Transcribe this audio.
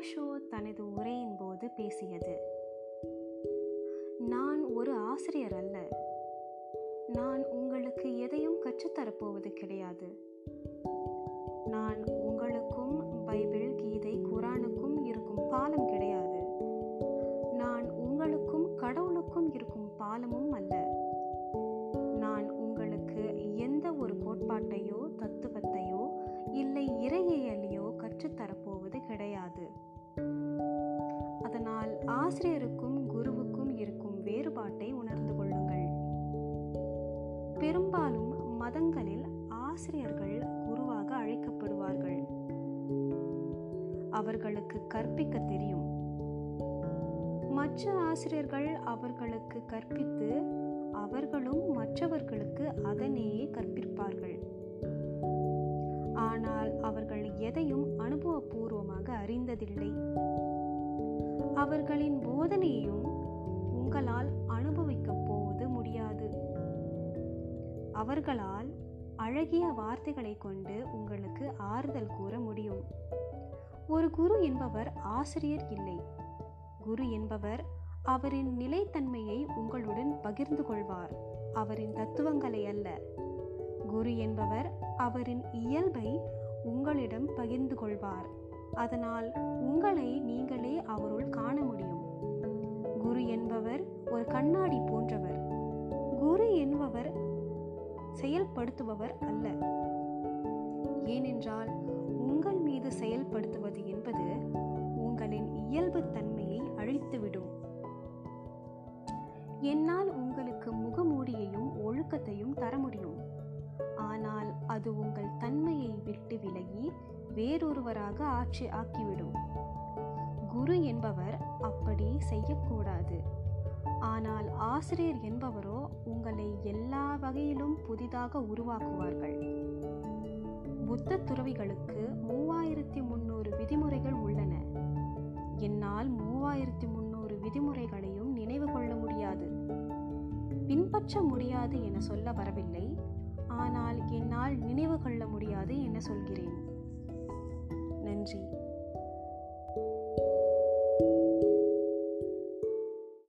ஓஷோ தனது உரையின் போது பேசியது நான் ஒரு ஆசிரியர் அல்ல. நான் உங்களுக்கு எதையும் கற்றுத்தரப்போவது கிடையாது. நான் உங்களுக்கும் பைபிள் கீதை குரானுக்கும் இருக்கும் பாலம் கிடையாது. நான் உங்களுக்கும் கடவுளுக்கும் இருக்கும் பாலமும் அல்ல. நான் உங்களுக்கு எந்த ஒரு கோட்பாட்டையோ ஆசிரியருக்கும் குருவுக்கும் இருக்கும் வேறுபாட்டை உணர்ந்து கொள்ளுங்கள். பெரும்பாலும் மதங்களில் ஆசிரியர்கள் குருவாக அழைக்கப்படுவார்கள். அவர்களுக்கு கற்பிக்க தெரியும். மற்ற ஆசிரியர்கள் அவர்களுக்கு கற்பித்து அவர்களும் மற்றவர்களுக்கு அதனையே கற்பிப்பார்கள். ஆனால் அவர்கள் எதையும் அனுபவபூர்வமாக அறிந்ததில்லை. அவர்களின் போதனையையும் உங்களால் அனுபவிக்கப் போவது முடியாது. அவர்களால் அழகிய வார்த்தைகளை கொண்டு உங்களுக்கு ஆறுதல் கூற முடியும். ஒரு குரு என்பவர் ஆசிரியர் இல்லை. குரு என்பவர் அவரின் நிலைத்தன்மையை உங்களுடன் பகிர்ந்து கொள்வார். அவரின் தத்துவங்களை அல்ல. குரு என்பவர் அவரின் இயல்பை உங்களிடம் பகிர்ந்து கொள்வார். அதனால் உங்களை நீங்களே அவருள் காண முடியும். குரு என்பவர் ஒரு கண்ணாடி போன்றவர். குரு என்பவர் செயல்படுத்துபவர் அல்ல. ஏனென்றால் உங்கள் மீது செயல்படுத்துவது என்பது உங்களின் இயல்பு தன்மையை அழித்துவிடும். என்னால் உங்களுக்கு முகமூடியையும் ஒழுக்கத்தையும் தர முடியும். ஆனால் அது உங்கள் தன்மையை விட்டு விலகி வேறொருவராக ஆட்சி ஆக்கிவிடும். குரு என்பவர் அப்படி செய்யக்கூடாது. ஆனால் ஆசிரியர் என்பவரோ உங்களை எல்லா வகையிலும் புதிதாக உருவாக்குவார்கள். புத்த துறவிகளுக்கு மூவாயிரத்தி முன்னூறு விதிமுறைகள் உள்ளன. என்னால் மூவாயிரத்தி முன்னூறு விதிமுறைகளையும் நினைவு கொள்ள முடியாது. பின்பற்ற முடியாது என சொல்ல வரவில்லை. ஆனால் என்னால் நினைவு கொள்ள முடியாது என சொல்கிறேன். நன்றி.